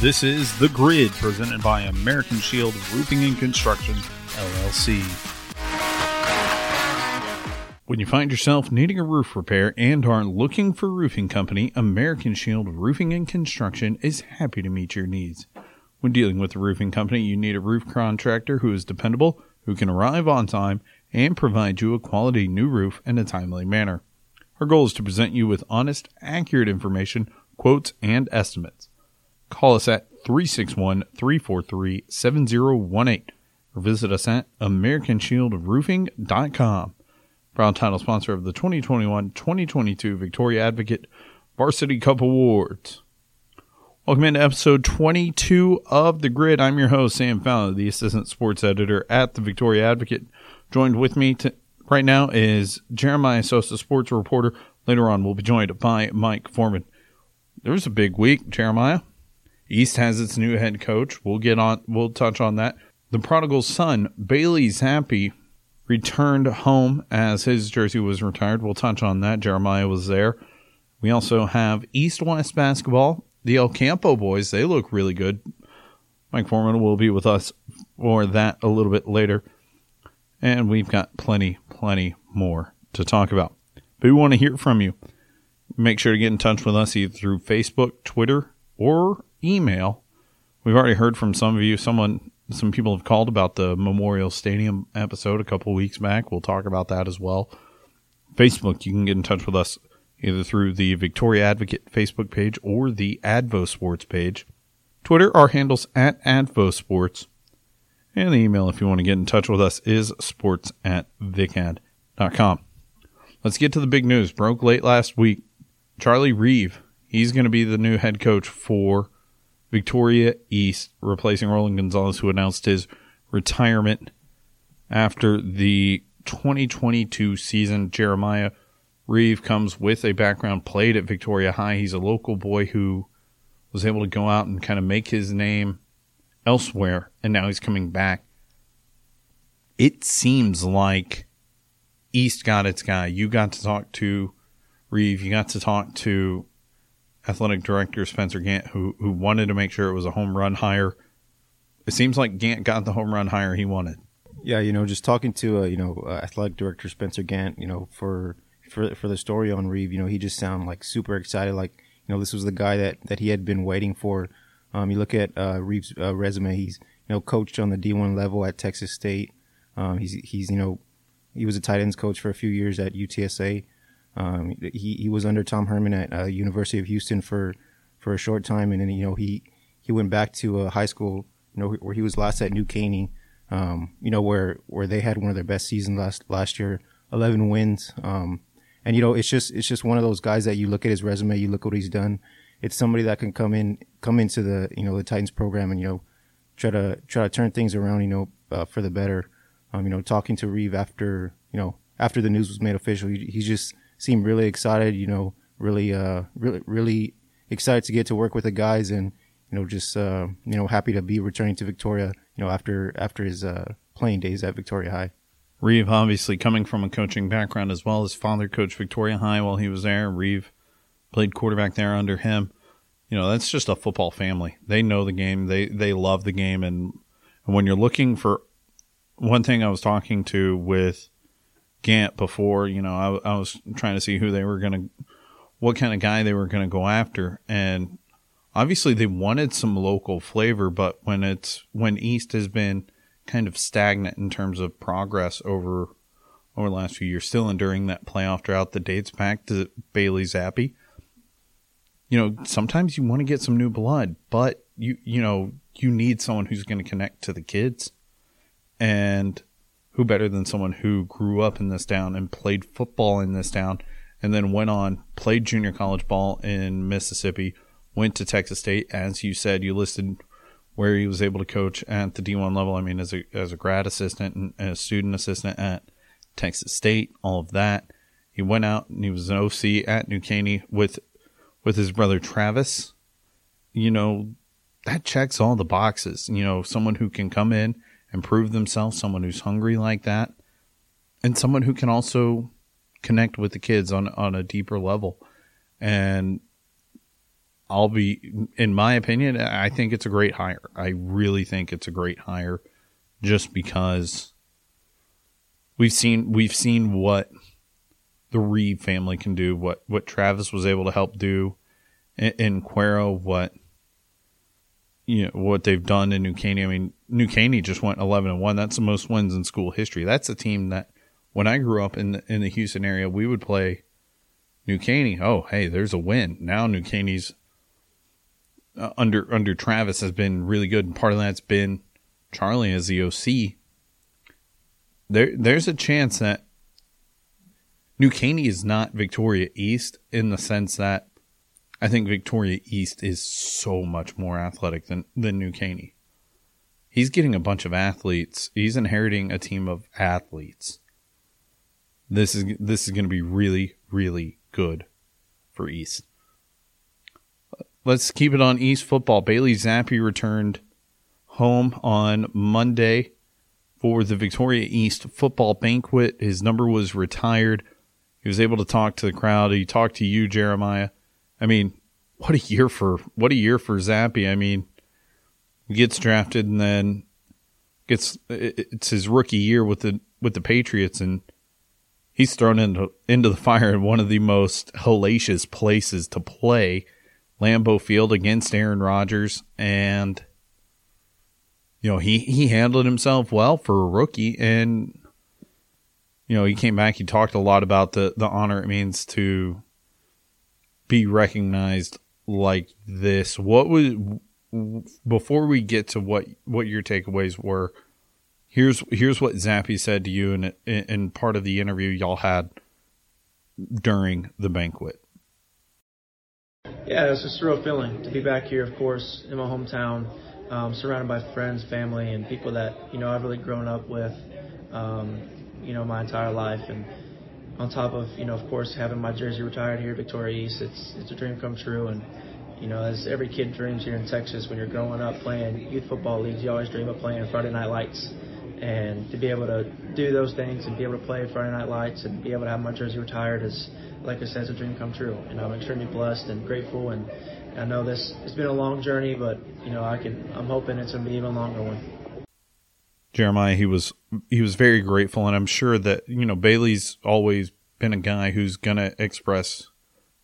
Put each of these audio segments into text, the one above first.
This is The Grid, presented by American Shield Roofing and Construction, LLC. When you find yourself needing a roof repair and are looking for a roofing company, American Shield Roofing and Construction is happy to meet your needs. When dealing with a roofing company, you need a roof contractor who is dependable, who can arrive on time, and provide you a quality new roof in a timely manner. Our goal is to present you with honest, accurate information, quotes, and estimates. Call us at 361 343 7018 or visit us at AmericanShieldRoofing.com. Proud title sponsor of the 2021 2022 Victoria Advocate Varsity Cup Awards. Welcome into episode 22 of The Grid. I'm your host, Sam Fowler, the assistant sports editor at the Victoria Advocate. Joined with me to, right now is Jeremiah Sosa, sports reporter. Later on, we'll be joined by Mike Foreman. There was a big week, Jeremiah. East has its new head coach. We'll get on. We'll touch on that. The prodigal son, Bailey Zappe, returned home as his jersey was retired. We'll touch on that. Jeremiah was there. We also have East West basketball. The El Campo boys, they look really good. Mike Foreman will be with us for that a little bit later. And we've got plenty, plenty more to talk about. But we want to hear from you. Make sure to get in touch with us either through Facebook, Twitter, or email. We've already heard from some of you. Someone, some people have called about the Memorial Stadium episode a couple weeks back. We'll talk about that as well. Facebook, you can get in touch with us either through the Victoria Advocate Facebook page or the Advo Sports page. Twitter, our handles at Advo Sports. And the email, if you want to get in touch with us, is sports at vicad.com. Let's get to the big news. Broke late last week. Charlie Reeve, he's going to be the new head coach for Victoria East, replacing Roland Gonzalez, who announced his retirement after the 2022 season. Jeremiah Reeve comes with a background played at Victoria High. He's a local boy who was able to go out and kind of make his name elsewhere, and now he's coming back. It seems like East got its guy. You got to talk to Reeve. You got to talk to athletic director Spencer Gant, who who wanted to make sure it was a home run hire. It seems like Gant got the home run hire he wanted. Yeah, you know, just talking to uh, you know uh, athletic director Spencer Gant, you know, for for for the story on Reeve, you know, he just sounded like super excited. Like you know, this was the guy that that he had been waiting for. Um, you look at uh, Reeve's uh, resume; he's you know coached on the D1 level at Texas State. Um, he's he's you know he was a tight ends coach for a few years at UTSA. Um, he he was under Tom Herman at uh, University of Houston for for a short time, and then you know he he went back to uh, high school, you know, where he was last at New Caney, um, you know, where where they had one of their best seasons last last year, eleven wins. Um, and you know, it's just it's just one of those guys that you look at his resume, you look at what he's done. It's somebody that can come in come into the you know the Titans program and you know try to try to turn things around, you know, uh, for the better. Um, you know, talking to Reeve after you know after the news was made official, he, he just seemed really excited. You know, really uh really really excited to get to work with the guys and you know just uh you know happy to be returning to Victoria. You know after after his uh playing days at Victoria High. Reeve, obviously coming from a coaching background as well. His father coached Victoria High while he was there. Reeve played quarterback there under him. You know, that's just a football family. They know the game. They they love the game. And, and when you're looking for one thing, I was talking to with Gant before. You know, I, I was trying to see who they were going to, what kind of guy they were going to go after, and obviously they wanted some local flavor. But when it's when East has been kind of stagnant in terms of progress over over the last few years, still enduring that playoff drought that dates back to Bailey Zappe. You know, sometimes you want to get some new blood, but you you know you need someone who's going to connect to the kids, and who better than someone who grew up in this town and played football in this town, and then went on played junior college ball in Mississippi, went to Texas State, as you said, you listed where he was able to coach at the D1 level. I mean, as a as a grad assistant and a student assistant at Texas State, all of that. He went out and he was an OC at New Caney with with his brother Travis. You know, that checks all the boxes. You know, someone who can come in and prove themselves, someone who's hungry like that, and someone who can also connect with the kids on on a deeper level. And I'll be, in my opinion, I think it's a great hire. I really think it's a great hire, just because we've seen we've seen what the Reeve family can do, what what Travis was able to help do in, in Cuero, what you know what they've done in New Caney. I mean, New Caney just went eleven and one. That's the most wins in school history. That's a team that when I grew up in the, in the Houston area, we would play New Caney. Oh, hey, there's a win. Now New Caney's uh, under under Travis has been really good, and part of that's been Charlie as the OC. There, there's a chance that New Caney is not Victoria East in the sense that I think Victoria East is so much more athletic than than New Caney. He's getting a bunch of athletes. He's inheriting a team of athletes. This is this is going to be really really good for East. Let's keep it on East football. Bailey Zappe returned home on Monday for the Victoria East football banquet. His number was retired. He was able to talk to the crowd. He talked to you, Jeremiah. I mean, what a year for what a year for Zappe. I mean, he gets drafted and then gets it's his rookie year with the with the Patriots and he's thrown into into the fire in one of the most hellacious places to play Lambeau Field against Aaron Rodgers, and you know he he handled himself well for a rookie, and you know he came back. He talked a lot about the the honor it means to be recognized like this. What was before we get to what what your takeaways were? Here's here's what Zappe said to you in in part of the interview y'all had during the banquet. Yeah, it's just a surreal feeling to be back here, of course, in my hometown, um, surrounded by friends, family, and people that you know I've really grown up with, um, you know, my entire life. And on top of you know, of course, having my jersey retired here, at Victoria East, it's it's a dream come true. And you know, as every kid dreams here in Texas, when you're growing up playing youth football leagues, you always dream of playing Friday Night Lights. And to be able to do those things and be able to play Friday Night Lights and be able to have my jersey retired is like I said, it's a dream come true. And I'm extremely blessed and grateful. And I know this it's been a long journey, but you know I can I'm hoping it's gonna be even longer one. Jeremiah, he was he was very grateful, and I'm sure that you know Bailey's always been a guy who's gonna express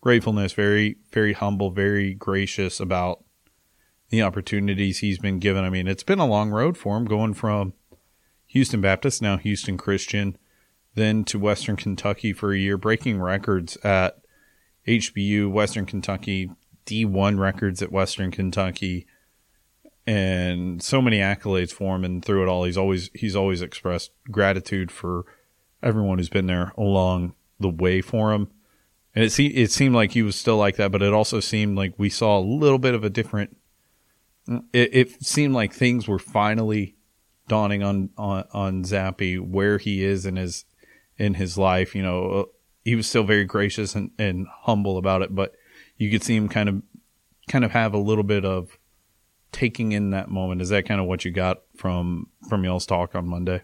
gratefulness, very very humble, very gracious about the opportunities he's been given. I mean, it's been a long road for him going from Houston Baptist now Houston Christian then to Western Kentucky for a year, breaking records at HBU, Western Kentucky, D1 records at Western Kentucky, and so many accolades for him. And through it all, he's always he's always expressed gratitude for everyone who's been there along the way for him. And it se- it seemed like he was still like that, but it also seemed like we saw a little bit of a different. It, it seemed like things were finally dawning on on on Zappe where he is in his in his life. You know, uh, he was still very gracious and, and humble about it, but you could see him kind of kind of have a little bit of taking in that moment. Is that kind of what you got from from y'all's talk on Monday?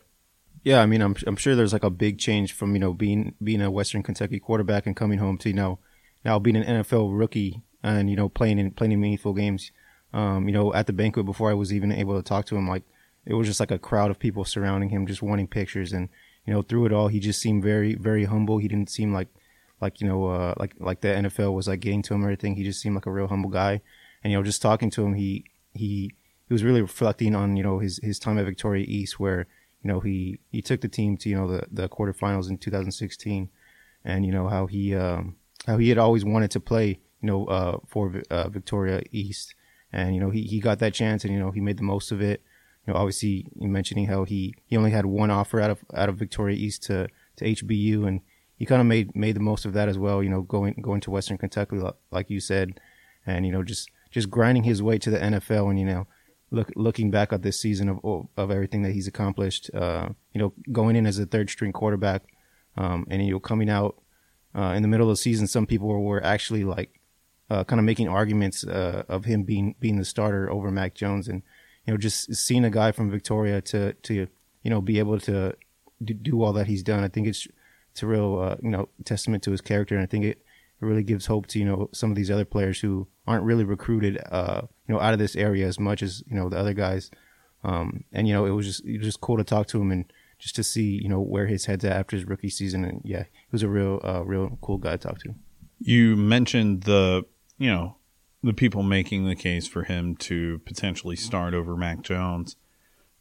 Yeah, I mean, I'm I'm sure there's like a big change from you know being being a Western Kentucky quarterback and coming home to you know now being an NFL rookie and you know playing in playing in meaningful games. Um, you know, at the banquet before I was even able to talk to him, like it was just like a crowd of people surrounding him, just wanting pictures and you know, through it all, he just seemed very, very humble. He didn't seem like, like you know, uh, like like the NFL was like getting to him or anything. He just seemed like a real humble guy. And you know, just talking to him, he he he was really reflecting on you know his his time at Victoria East, where you know he he took the team to you know the the quarterfinals in 2016, and you know how he um, how he had always wanted to play you know uh, for uh, Victoria East, and you know he he got that chance, and you know he made the most of it you know, obviously you mentioning how he, he only had one offer out of out of Victoria East to, to HBU, and he kind of made made the most of that as well. You know, going going to Western Kentucky, like you said, and you know just just grinding his way to the NFL, and you know, look looking back at this season of of everything that he's accomplished. Uh, you know, going in as a third string quarterback, um, and you know coming out uh, in the middle of the season, some people were, were actually like uh, kind of making arguments uh, of him being being the starter over Mac Jones, and you know, just seeing a guy from Victoria to to you know be able to do all that he's done. I think it's it's a real uh, you know testament to his character, and I think it really gives hope to you know some of these other players who aren't really recruited uh, you know out of this area as much as you know the other guys. Um, and you know it was just it was just cool to talk to him and just to see you know where his head's at after his rookie season. And yeah, he was a real uh, real cool guy to talk to. You mentioned the you know the people making the case for him to potentially start over Mac Jones.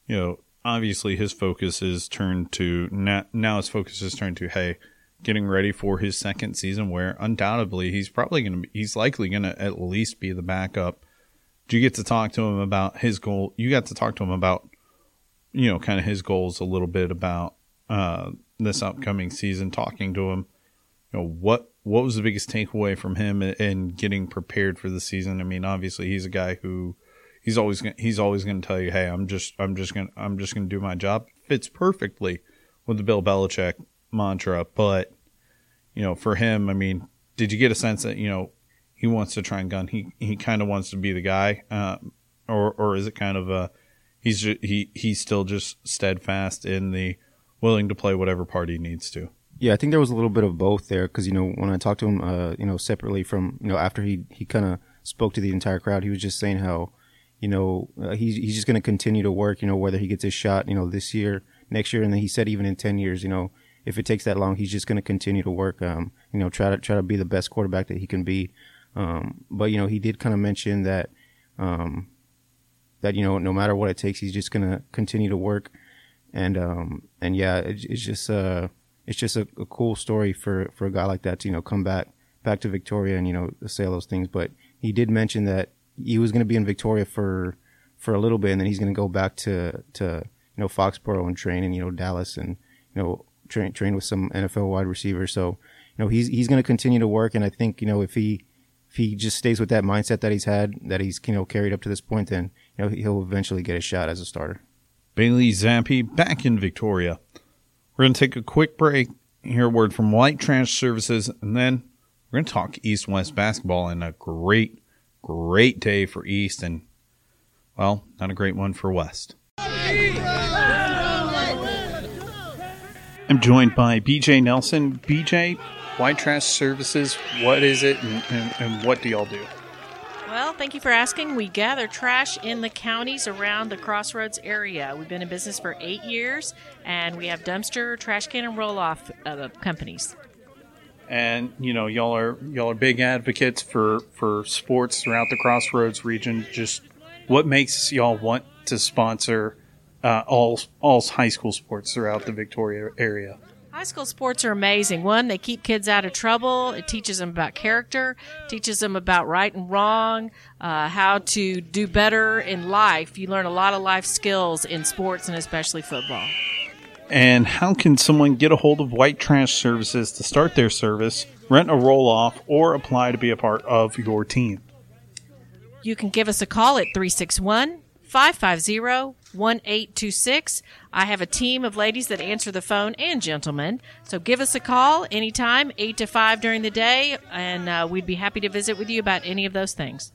You know, obviously his focus is turned to now, now his focus is turned to hey getting ready for his second season where undoubtedly he's probably going to be he's likely going to at least be the backup. Do you get to talk to him about his goal? You got to talk to him about you know kind of his goals a little bit about uh, this upcoming season talking to him. You know what what was the biggest takeaway from him in getting prepared for the season? I mean obviously he's a guy who he's always gonna, he's always going to tell you hey i'm just i'm just going i'm just going to do my job. Fits perfectly with the bill belichick mantra, but you know, for him, I mean, did you get a sense that you know he wants to try and gun? He he kind of wants to be the guy, uh, or or is it kind of a he's just, he he's still just steadfast in the willing to play whatever part he needs to. Yeah, I think there was a little bit of both there because you know when I talked to him, uh, you know, separately from you know after he he kind of spoke to the entire crowd, he was just saying how you know uh, he's he's just going to continue to work, you know, whether he gets his shot, you know, this year, next year, and then he said even in ten years, you know, if it takes that long, he's just going to continue to work. Um, you know, try to try to be the best quarterback that he can be. Um, but you know, he did kind of mention that um, that you know, no matter what it takes, he's just going to continue to work. And um, and yeah, it, it's just uh, it's just a, a, cool story for for a guy like that to you know come back back to Victoria and you know say all those things. But he did mention that he was going to be in Victoria for for a little bit, and then he's going to go back to to you know Foxborough and train in you know Dallas and you know train train with some NFL wide receivers. So, you know, he's he's going to continue to work, and I think you know if he if he just stays with that mindset that he's had, that he's you know carried up to this point, then you know he'll eventually get a shot as a starter. Bailey Zappe back in Victoria. We're going to take a quick break, hear a word from White Trash Services, and then we're going to talk East West basketball and a great, great day for East and, well, not a great one for West. I'm joined by BJ Nelson. BJ, White Trash Services, what is it and, and, and, what do y'all do? Well, thank you for asking. We gather trash in the counties around the Crossroads area. We've been in business for eight years, and we have dumpster, trash can, and roll off uh, companies. And you know, y'all are y'all are big advocates for for sports throughout the Crossroads region. Just what makes y'all want to sponsor uh, all all high school sports throughout the Victoria area. High school sports are amazing. One, they keep kids out of trouble. It teaches them about character, teaches them about right and wrong, uh, how to do better in life. You learn a lot of life skills in sports and especially football. And how can someone get a hold of White Trash Services to start their service, rent a roll off, or apply to be a part of your team? You can give us a call at 361 550 1826. I have a team of ladies that answer the phone and gentlemen. So give us a call anytime, 8 to 5 during the day, and uh, we'd be happy to visit with you about any of those things.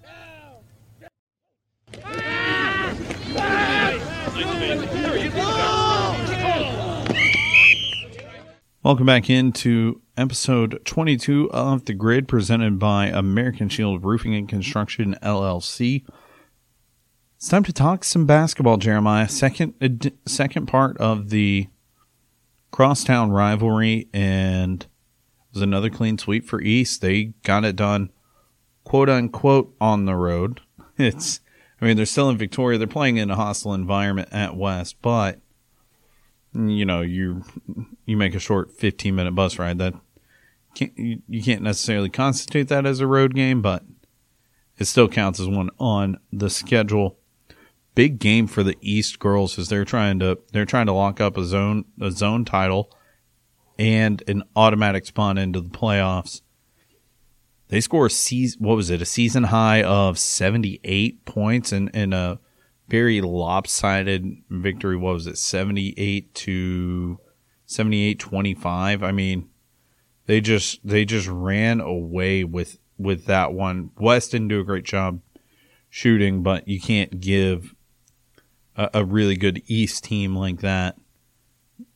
Welcome back into episode 22 of The Grid presented by American Shield Roofing and Construction LLC. It's time to talk some basketball, Jeremiah. Second second part of the crosstown rivalry, and it was another clean sweep for East. They got it done, quote unquote, on the road. It's, I mean, they're still in Victoria. They're playing in a hostile environment at West, but you know, you you make a short fifteen minute bus ride. That can't you, you can't necessarily constitute that as a road game, but it still counts as one on the schedule big game for the East girls as they're trying to they're trying to lock up a zone a zone title and an automatic spot into the playoffs. They score a season, what was it, a season high of 78 points and in, in a very lopsided victory. What was it, 78 to 78 25? I mean, they just they just ran away with with that one. West didn't do a great job shooting, but you can't give a, a really good East team like that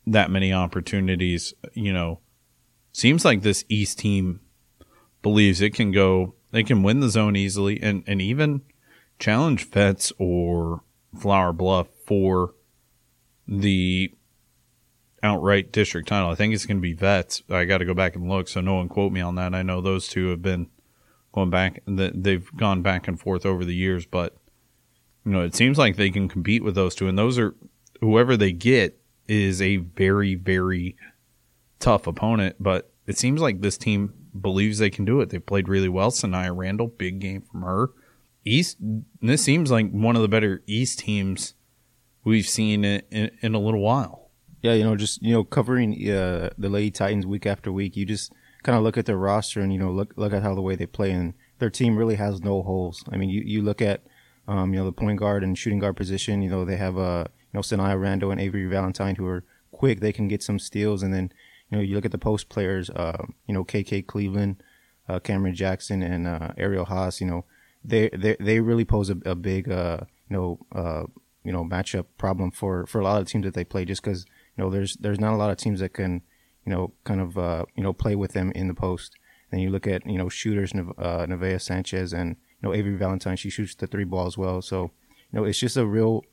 that many opportunities. You know, seems like this East team believes it can go, they can win the zone easily and, and even challenge Vets or Flour Bluff for the outright district title. I think it's going to be Vets. I got to go back and look, so no one quote me on that. I know those two have been going back, they've gone back and forth over the years, but you know, it seems like they can compete with those two, and those are whoever they get is a very, very tough opponent. But it seems like this team believes they can do it. They played really well. Sanaya Randall, big game from her. East, this seems like one of the better East teams we've seen in, in, in a little while. Yeah, you know, just you know, covering uh, the Lady Titans week after week, you just kind of look at their roster and you know look look at how the way they play, and their team really has no holes. I mean, you you look at um, you know the point guard and shooting guard position. You know they have uh you know Sanaya Randall and Avery Valentine who are quick. They can get some steals, and then you know you look at the post players. Uh, you know KK Cleveland, uh, Cameron Jackson, and uh, Ariel Haas. You know they they they really pose a, a big uh you know uh you know matchup problem for for a lot of teams that they play just because you know there's there's not a lot of teams that can you know kind of uh you know play with them in the post. And you look at you know shooters, uh, Nevaeh Sanchez and you know Avery Valentine. She shoots the three ball as well. So you know it's just a real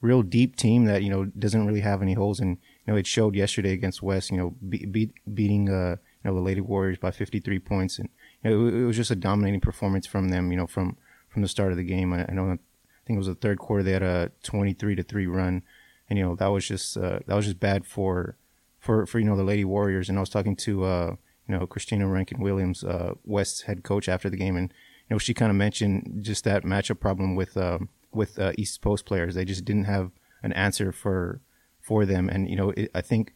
real deep team that you know doesn't really have any holes. And you know it showed yesterday against West. You know be, be, beating uh you know the Lady Warriors by 53 points and you know, it, it, was just a dominating performance from them. You know, from from the start of the game. I, I know, I think it was the third quarter they had a 23 to three run, and you know that was just uh, that was just bad for for for you know the Lady Warriors. And I was talking to uh, you know Christina Rankin Williams, uh, West's head coach, after the game, and know she kind of mentioned just that matchup problem with um, with uh, East Post players. They just didn't have an answer for for them, and you know it, I think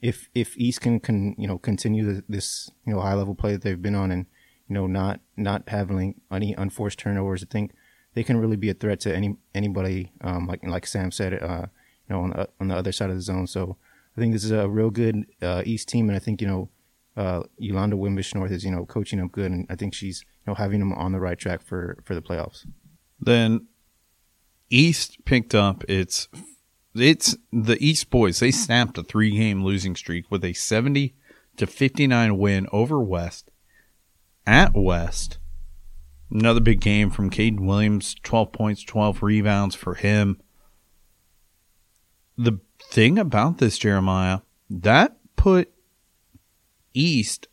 if if East can, can you know continue this you know high level play that they've been on and you know not not having any unforced turnovers, I think they can really be a threat to any anybody. Um, like like Sam said, uh, you know on the, on the other side of the zone. So I think this is a real good uh, East team, and I think you know uh, Yolanda Wimbish North is you know coaching them good, and I think she's you know having them on the right track for for the playoffs. Then East picked up its it's the East boys. They snapped a three game losing streak with a 70 to 59 win over West at West. Another big game from Caden Williams, 12 points, 12 rebounds for him. The thing about this, Jeremiah, that put East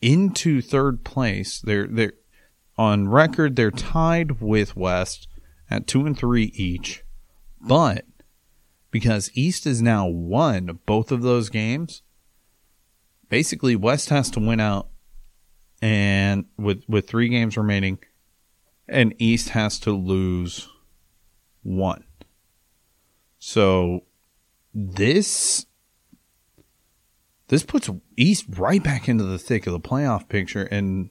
into third place. They're they're on record. They're tied with West at two and three each, but because East has now won both of those games, basically West has to win out, and with with three games remaining, and East has to lose one. So this this puts East right back into the thick of the playoff picture, and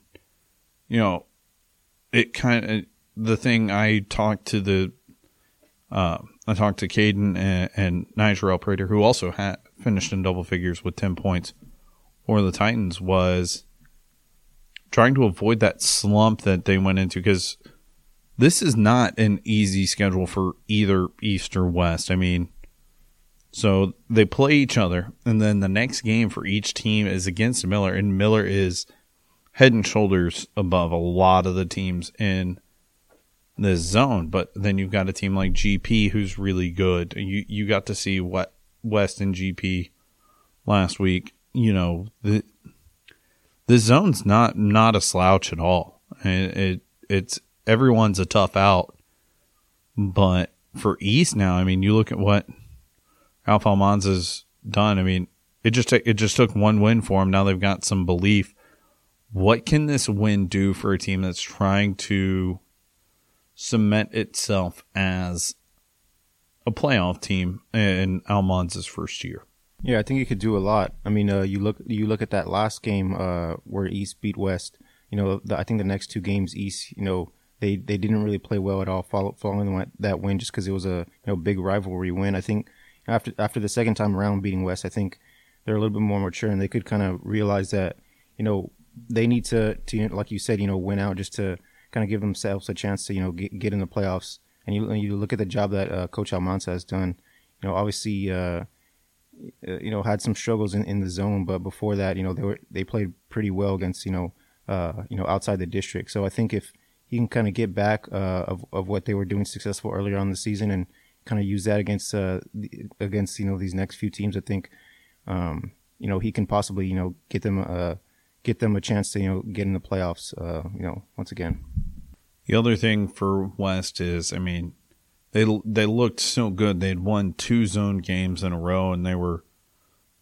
you know, it kind of the thing I talked to the uh, I talked to Caden and, and Nigel Prater, who also had finished in double figures with ten points, for the Titans was trying to avoid that slump that they went into because this is not an easy schedule for either East or West. I mean, so they play each other, and then the next game for each team is against Miller, and Miller is head and shoulders above a lot of the teams in this zone. But then you've got a team like GP who's really good. You you got to see what West and GP last week. You know the the zone's not not a slouch at all. It, it it's everyone's a tough out, but for East now, I mean, you look at what Alpha Almanza's done. I mean, it just it just took one win for him. Now they've got some belief. What can this win do for a team that's trying to cement itself as a playoff team in Almanza's first year? Yeah, I think it could do a lot. I mean, uh, you look you look at that last game uh, where East beat West. You know, the, I think the next two games East, you know, they they didn't really play well at all following that win just because it was a you know big rivalry win. I think after after the second time around beating West, I think they're a little bit more mature and they could kind of realize that you know they need to to like you said you know win out just to kind of give themselves a chance to you know get, get in the playoffs. And you you look at the job that uh, Coach Almanza has done. You know, obviously, uh, uh, you know, had some struggles in, in the zone, but before that, you know, they were they played pretty well against you know uh, you know, outside the district. So I think if he can kind of get back uh, of of what they were doing successful earlier on the season and kind of use that against uh, against you know these next few teams, I think um, you know he can possibly you know get them uh get them a chance to you know get in the playoffs. Uh, you know, once again. The other thing for West is, I mean, they they looked so good. They'd won two zone games in a row, and they were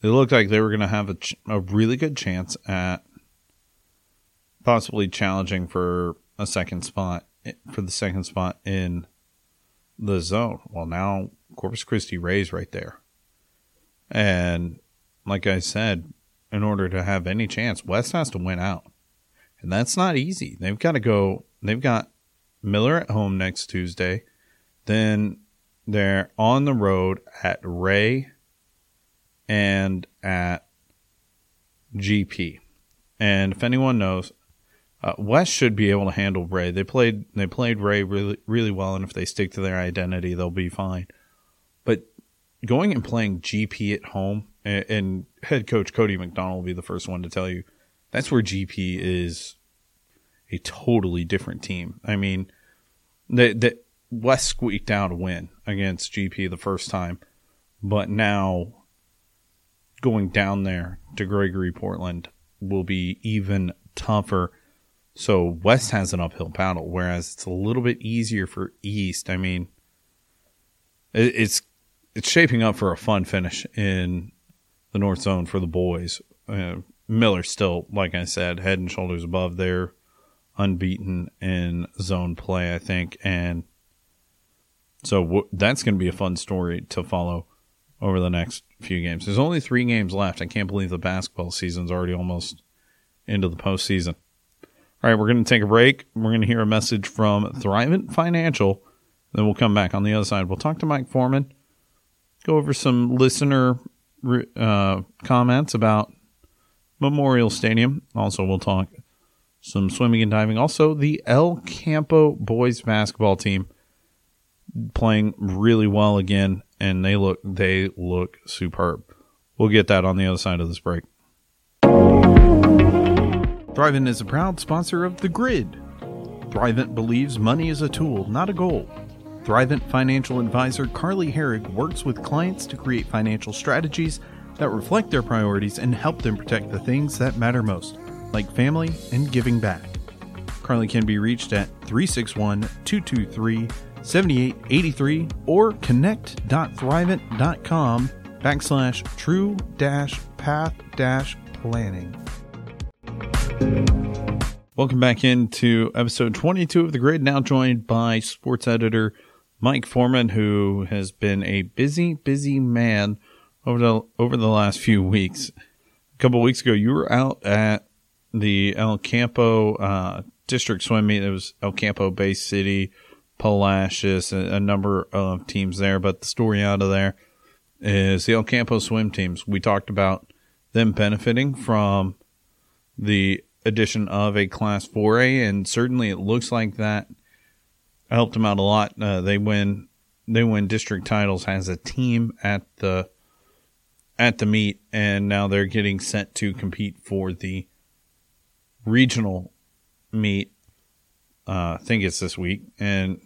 they looked like they were going to have a, a really good chance at possibly challenging for a second spot for the second spot in the zone. Well, now Corpus Christi Rays right there, and like I said, in order to have any chance, West has to win out, and that's not easy. They've got to go. They've got Miller at home next Tuesday. Then they're on the road at Ray and at GP. And if anyone knows, uh, West should be able to handle Ray. They played they played Ray really really well, and if they stick to their identity, they'll be fine. But going and playing GP at home, and, and head coach Cody McDonald will be the first one to tell you that's where GP is a totally different team. I mean, the West squeaked out a win against GP the first time, but now going down there to Gregory Portland will be even tougher. So West has an uphill battle, whereas it's a little bit easier for East. I mean, it's it's shaping up for a fun finish in the North Zone for the boys. Uh, Miller still, like I said, head and shoulders above. They're unbeaten in zone play, I think, and so w- that's going to be a fun story to follow over the next few games. There's only three games left. I can't believe the basketball season's already almost into the postseason. All right, we're going to take a break. We're going to hear a message from Thrivent Financial. Then we'll come back on the other side. We'll talk to Mike Foreman, go over some listener uh, comments about Memorial Stadium. Also, we'll talk some swimming and diving. Also, the El Campo boys basketball team playing really well again, and they look they look superb. We'll get that on the other side of this break. Thrivent is a proud sponsor of The Grid. Thrivent believes money is a tool, not a goal. Thrivent financial advisor Carly Herrig works with clients to create financial strategies that reflect their priorities and help them protect the things that matter most, like family and giving back. Carly can be reached at 361 223 7883 or connect.thrivent.com backslash true dash path dash planning. Welcome back into episode 22 of The Grid, now joined by sports editor Mike Foreman, who has been a busy, busy man over the, over the last few weeks. A couple weeks ago, you were out at the El Campo uh, district swim meet. It was El Campo Bay City, Palacios, a, a number of teams there. But the story out of there is the El Campo swim teams. We talked about them benefiting from the addition of a Class 4A, and certainly it looks like that helped them out a lot. Uh, they win they win district titles as a team at the at the meet, and now they're getting sent to compete for the regional meet. Uh, I think it's this week, and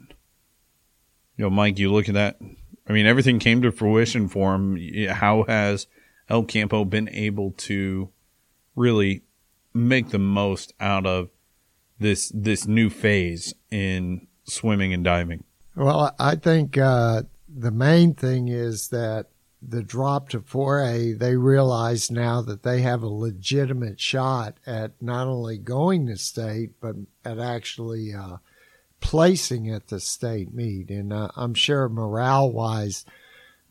you know, Mike, you look at that. I mean, everything came to fruition for him. How has El Campo been able to really make the most out of this this new phase in swimming and diving? Well, I think uh, the main thing is that the drop to 4A, they realize now that they have a legitimate shot at not only going to state, but at actually uh, placing at the state meet. And uh, I'm sure morale wise,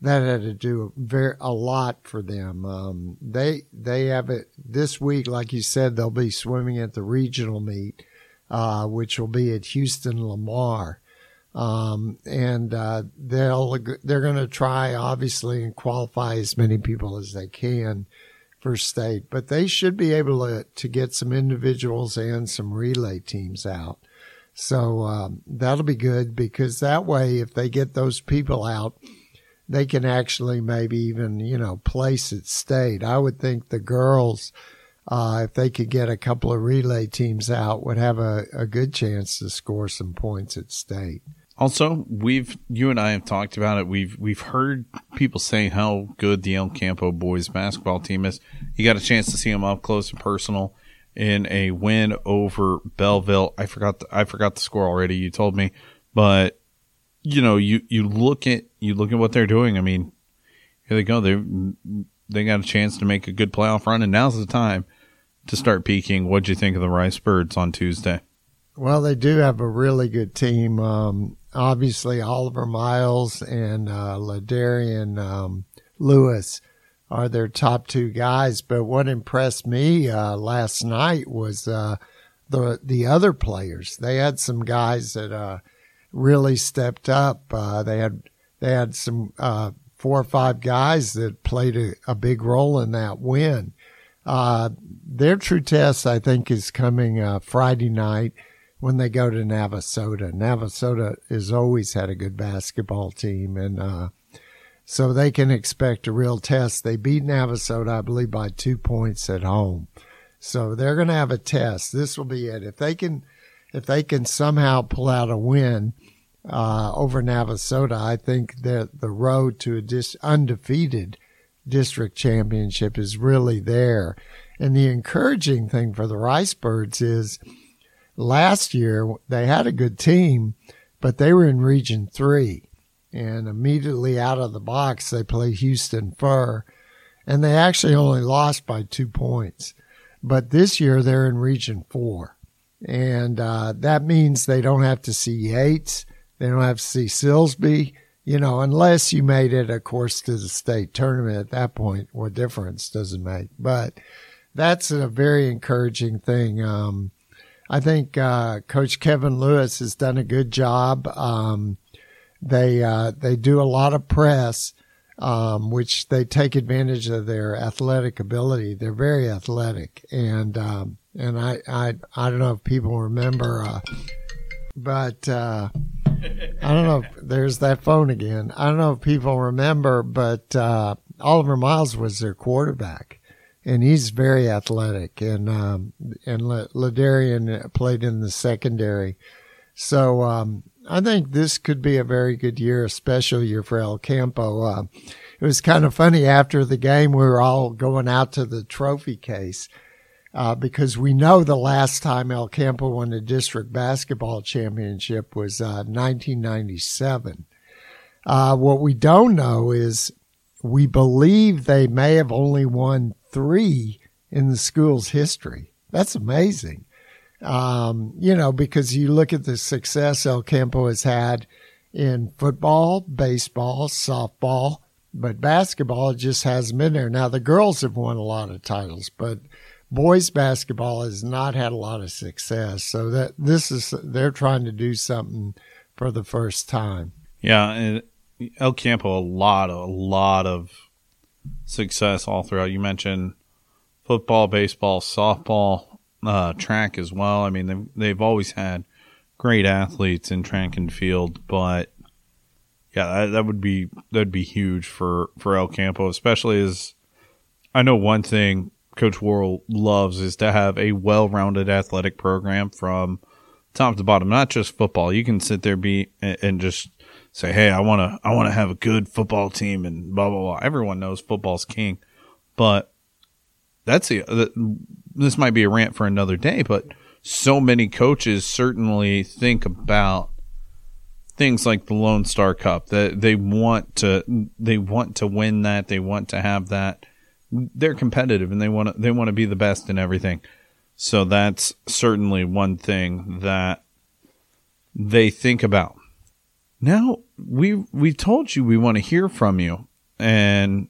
that had to do very a lot for them. Um, they they have it this week, like you said, they'll be swimming at the regional meet, uh, which will be at Houston Lamar, um, and uh, they'll they're going to try obviously and qualify as many people as they can for state, but they should be able to to get some individuals and some relay teams out. So um, that'll be good because that way, if they get those people out they can actually maybe even, you know, place at state. I would think the girls uh, if they could get a couple of relay teams out, would have a, a good chance to score some points at state. Also, we've you and I have talked about it. We've we've heard people say how good the El Campo boys basketball team is. You got a chance to see them up close and personal in a win over Belleville. I forgot the, I forgot the score already. You told me, but you know you you look at you look at what they're doing. I mean, here they go. They they got a chance to make a good playoff run, and now's the time to start peaking. What'd you think of the Rice Birds on Tuesday? Well, they do have a really good team. Um, obviously, Oliver Miles and uh, Ladarian um, Lewis are their top two guys. But what impressed me uh, last night was uh, the the other players. They had some guys that uh, really stepped up. Uh, they had they had some uh, four or five guys that played a, a big role in that win. Uh, their true test, I think, is coming uh, Friday night when they go to Navasota. Navasota has always had a good basketball team, and uh, so they can expect a real test. They beat Navasota, I believe, by two points at home. So they're going to have a test. This will be it. If they can, if they can somehow pull out a win uh, over Navasota, I think that the road to a dis- undefeated district championship is really there. And the encouraging thing for the Rice Birds is last year they had a good team, but they were in Region 3. And immediately out of the box, they played Houston Furr. And they actually only lost by two points. But this year they're in Region 4. And uh, that means they don't have to see Yates. They don't have to see Silsbee you know, unless you made it, of course, to the state tournament at that point, what difference does it make? But that's a very encouraging thing. Um, I think uh, Coach Kevin Lewis has done a good job. Um, they uh, they do a lot of press, um, which they take advantage of their athletic ability. They're very athletic, and um, and I, I I don't know if people remember, uh, but uh, I don't know. If, there's that phone again. I don't know if people remember, but uh, Oliver Miles was their quarterback, and he's very athletic. And um, and Ladarian played in the secondary, so um, I think this could be a very good year, a special year for El Campo. Uh, it was kind of funny after the game. We were all going out to the trophy case uh, because we know the last time El Campo won the district basketball championship was uh, 1997. Uh, what we don't know is we believe they may have only won three in the school's history. That's amazing. Um, you know, because you look at the success El Campo has had in football, baseball, softball, but basketball just hasn't been there. Now the girls have won a lot of titles, but boys basketball has not had a lot of success. So that this is they're trying to do something for the first time. Yeah, and El Campo a lot a lot of success all throughout. You mentioned football, baseball, softball, uh, track as well. I mean, they've, they've always had great athletes in track and field, but yeah, that, that would be that'd be huge for for El Campo, especially as I know one thing Coach Worrell loves is to have a well-rounded athletic program from top to bottom, not just football. You can sit there be and just say, "Hey, I want to I want to have a good football team," and blah blah blah. Everyone knows football's king, but that's the. this might be a rant for another day. But so many coaches certainly think about things like the Lone Star Cup that they want to they want to win that they want to have that they're competitive and they want to they want to be the best in everything. So that's certainly one thing that they think about. Now we we told you we want to hear from you and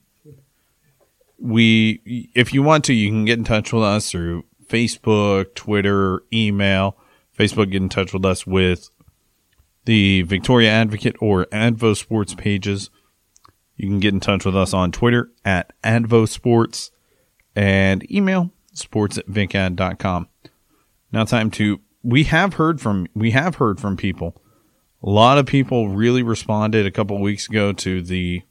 we if you want to you can get in touch with us through Facebook, Twitter, email. Facebook get in touch with us with the Victoria Advocate or Advo Sports pages. You can get in touch with us on Twitter at AdvoSports and email sports at vicad.com. Now time to we have heard from we have heard from people. A lot of people really responded a couple weeks ago to the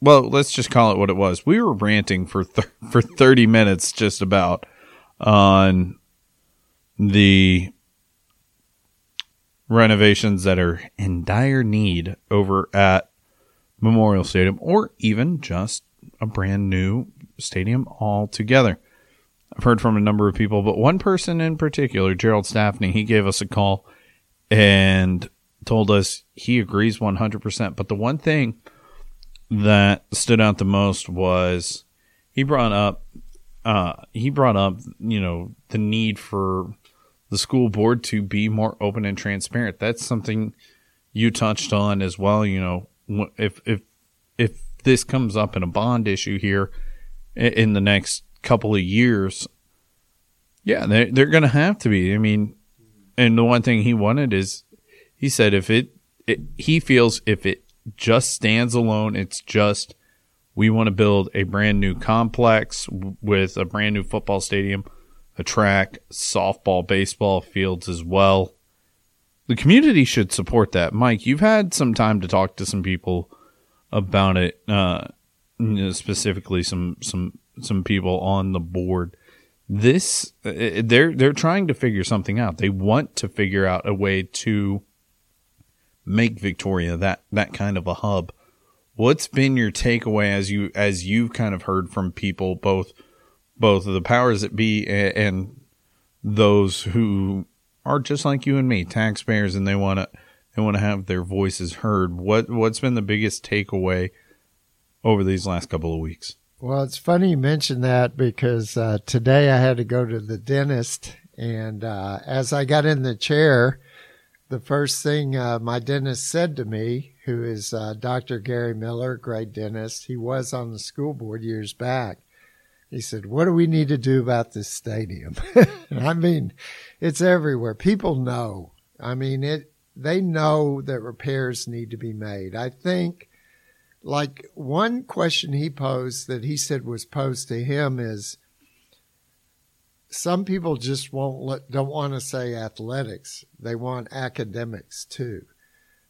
well, let's just call it what it was. We were ranting for th- for 30 minutes just about on the renovations that are in dire need over at Memorial Stadium or even just a brand new stadium altogether. I've heard from a number of people, but one person in particular, Gerald Staffney, he gave us a call and told us he agrees 100%. But the one thing that stood out the most was he brought up uh, he brought up you know the need for the school board to be more open and transparent. That's something you touched on as well. You know, if if if this comes up in a bond issue here in the next couple of years, yeah, they they're going to have to be. I mean, and the one thing he wanted is he said if it, it he feels if it just stands alone, it's just we want to build a brand new complex with a brand new football stadium, a track, softball, baseball fields as well. The community should support that. Mike, you've had some time to talk to some people about it, uh, specifically some some some people on the board. This uh, they're they're trying to figure something out. They want to figure out a way to make Victoria that that kind of a hub. What's been your takeaway as you as you've kind of heard from people both both the powers that be and, and those who are just like you and me, taxpayers, and they want to they want to have their voices heard. What what's been the biggest takeaway over these last couple of weeks? Well, it's funny you mentioned that because uh, today I had to go to the dentist, and uh, as I got in the chair, the first thing uh, my dentist said to me, who is uh, Dr. Gary Miller, great dentist, he was on the school board years back. He said, "What do we need to do about this stadium?" I mean, it's everywhere. People know. I mean, it. They know that repairs need to be made. I think, like one question he posed that he said was posed to him is, some people just won't let, don't want to say athletics. They want academics too.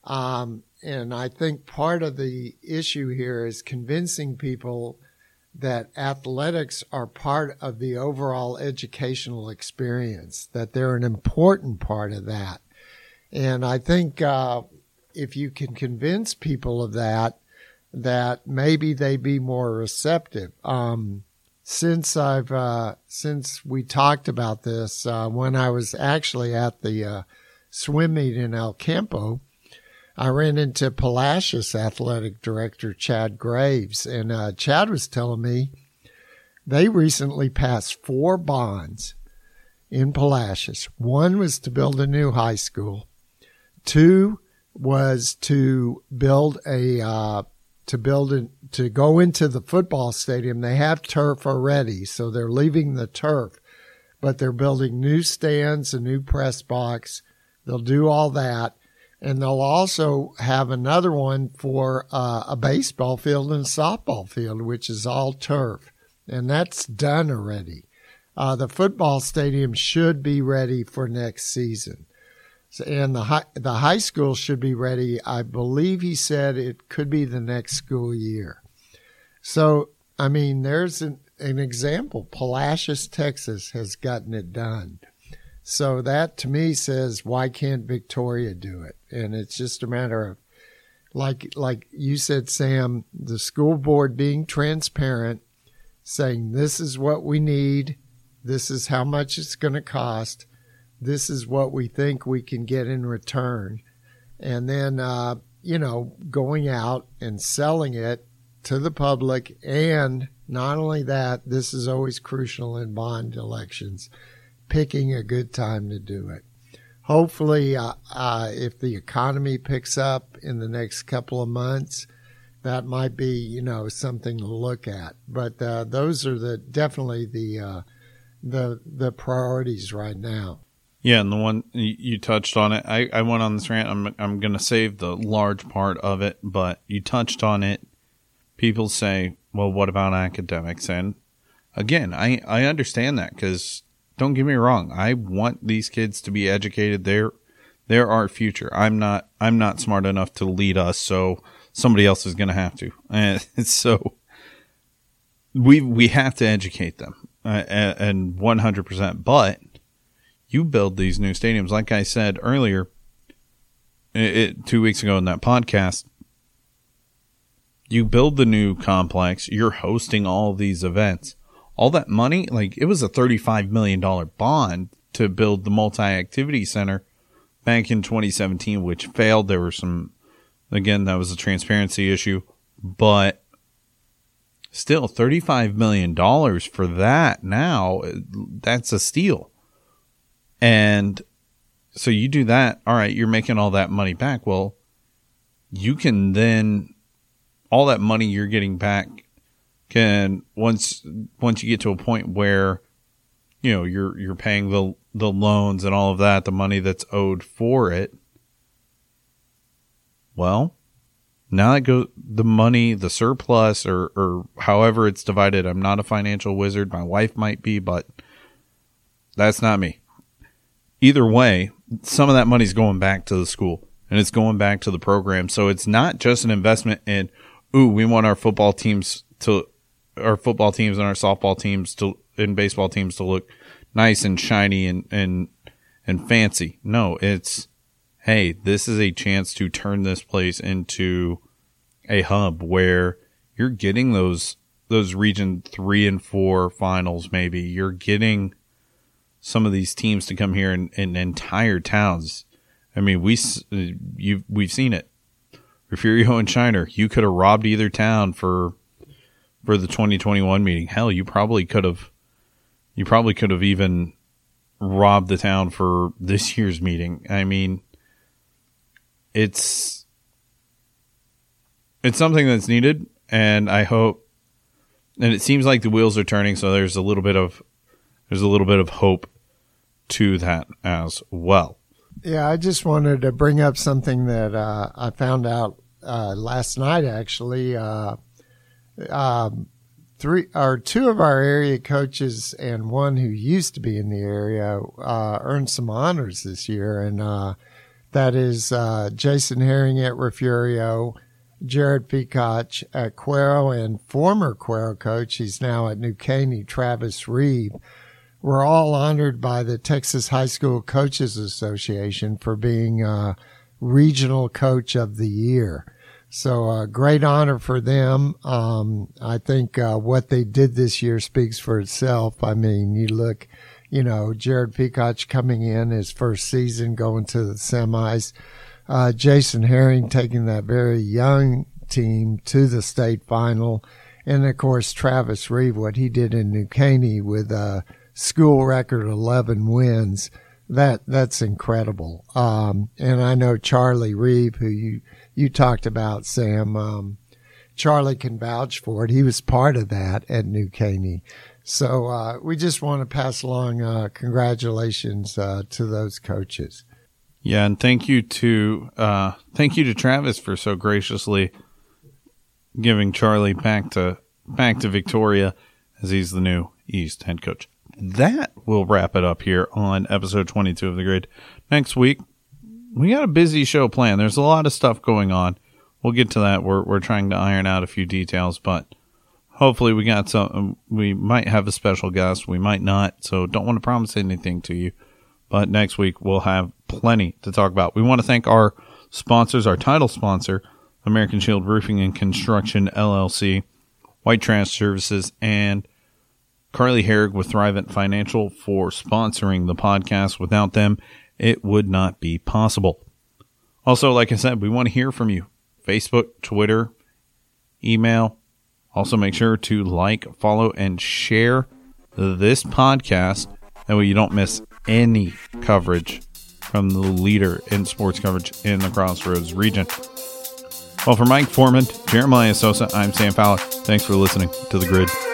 Um, and I think part of the issue here is convincing people that athletics are part of the overall educational experience, that they're an important part of that. And I think uh, if you can convince people of that, that maybe they'd be more receptive. Um, since I've uh, since we talked about this uh, when I was actually at the uh, swim meet in El Campo, I ran into Palacios athletic director Chad Graves, and uh, Chad was telling me they recently passed four bonds in Palacios. One was to build a new high school. Two was to build a uh, to build it to go into the football stadium. They have turf already, so they're leaving the turf, but they're building new stands, a new press box. They'll do all that, and they'll also have another one for uh, a baseball field and a softball field, which is all turf, and that's done already. Uh, the football stadium should be ready for next season and the high, the high school should be ready. I believe he said it could be the next school year. So, I mean, there's an, an example. Palacios, Texas has gotten it done. So that to me says, why can't Victoria do it? And it's just a matter of, like, like you said, Sam, the school board being transparent, saying this is what we need, this is how much it's going to cost, this is what we think we can get in return. And then, uh, you know, going out and selling it to the public. And not only that, this is always crucial in bond elections, picking a good time to do it. Hopefully, uh, uh, if the economy picks up in the next couple of months, that might be, you know, something to look at. But uh, those are the definitely the uh, the the priorities right now. Yeah, and the one you touched on it, I, I went on this rant. I'm I'm going to save the large part of it, but you touched on it. People say, "Well, what about academics?" And again, I I understand that because don't get me wrong, I want these kids to be educated. They're they're our future. I'm not I'm not smart enough to lead us, so somebody else is going to have to. And so we we have to educate them. uh, and 100%. But you build these new stadiums. Like I said earlier, it, it, two weeks ago in that podcast, you build the new complex, you're hosting all these events. All that money, like it was a $35 million bond to build the multi activity center back in 2017, which failed. There were some, again, that was a transparency issue, but still $35 million for that now, that's a steal. And so you do that. All right. You're making all that money back. Well, you can then, all that money you're getting back can once, once you get to a point where, you know, you're, you're paying the, the loans and all of that, the money that's owed for it. Well, now that go the money, the surplus or, or however it's divided. I'm not a financial wizard. My wife might be, but that's not me either way, some of that money's going back to the school and it's going back to the program. So it's not just an investment in, ooh, we want our football teams to, our football teams and our softball teams to, and baseball teams to look nice and shiny and, and, and fancy. No, it's, hey, this is a chance to turn this place into a hub where you're getting those, those region three and four finals, maybe. You're getting, some of these teams to come here in, in entire towns. I mean, we you we've seen it. Refugio and Shiner, you could have robbed either town for for the 2021 meeting. Hell, you probably could have you probably could have even robbed the town for this year's meeting. I mean, it's it's something that's needed and I hope and it seems like the wheels are turning so there's a little bit of there's a little bit of hope to that as well. Yeah, I just wanted to bring up something that uh, I found out uh, last night. Actually, uh, um, three or two of our area coaches and one who used to be in the area uh, earned some honors this year, and uh, that is uh, Jason Herring at Refugio. Jared Peacock at Cuero and former Cuero coach, he's now at New Caney, Travis Reeve we're all honored by the Texas High School Coaches Association for being uh, Regional Coach of the Year. So, uh, great honor for them. Um, I think uh, what they did this year speaks for itself. I mean, you look, you know, Jared Peacock coming in his first season, going to the semis. Uh, Jason Herring taking that very young team to the state final. And of course, Travis Reeve, what he did in New Caney with, a school record 11 wins. That that's incredible. Um, and I know Charlie Reeve, who you you talked about, Sam. Um, Charlie can vouch for it. He was part of that at New Caney. So uh, we just want to pass along uh, congratulations uh, to those coaches. Yeah, and thank you to uh, thank you to Travis for so graciously giving Charlie back to back to Victoria as he's the new East head coach that will wrap it up here on episode 22 of The Grid. Next week, we got a busy show planned. There's a lot of stuff going on. We'll get to that. We're, we're trying to iron out a few details, but hopefully we got some, um, we might have a special guest. We might not. So don't want to promise anything to you, but next week we'll have plenty to talk about. We want to thank our sponsors, our title sponsor, American Shield Roofing and Construction LLC, White Trash Services, and Carly Herrig with Thrivent Financial for sponsoring the podcast. Without them, it would not be possible. Also, like I said, we want to hear from you. Facebook, Twitter, email. Also, make sure to like, follow, and share this podcast. That way you don't miss any coverage from the leader in sports coverage in the Crossroads region. Well, for Mike Foreman, Jeremiah Sosa, I'm Sam Fowler. Thanks for listening to The Grid.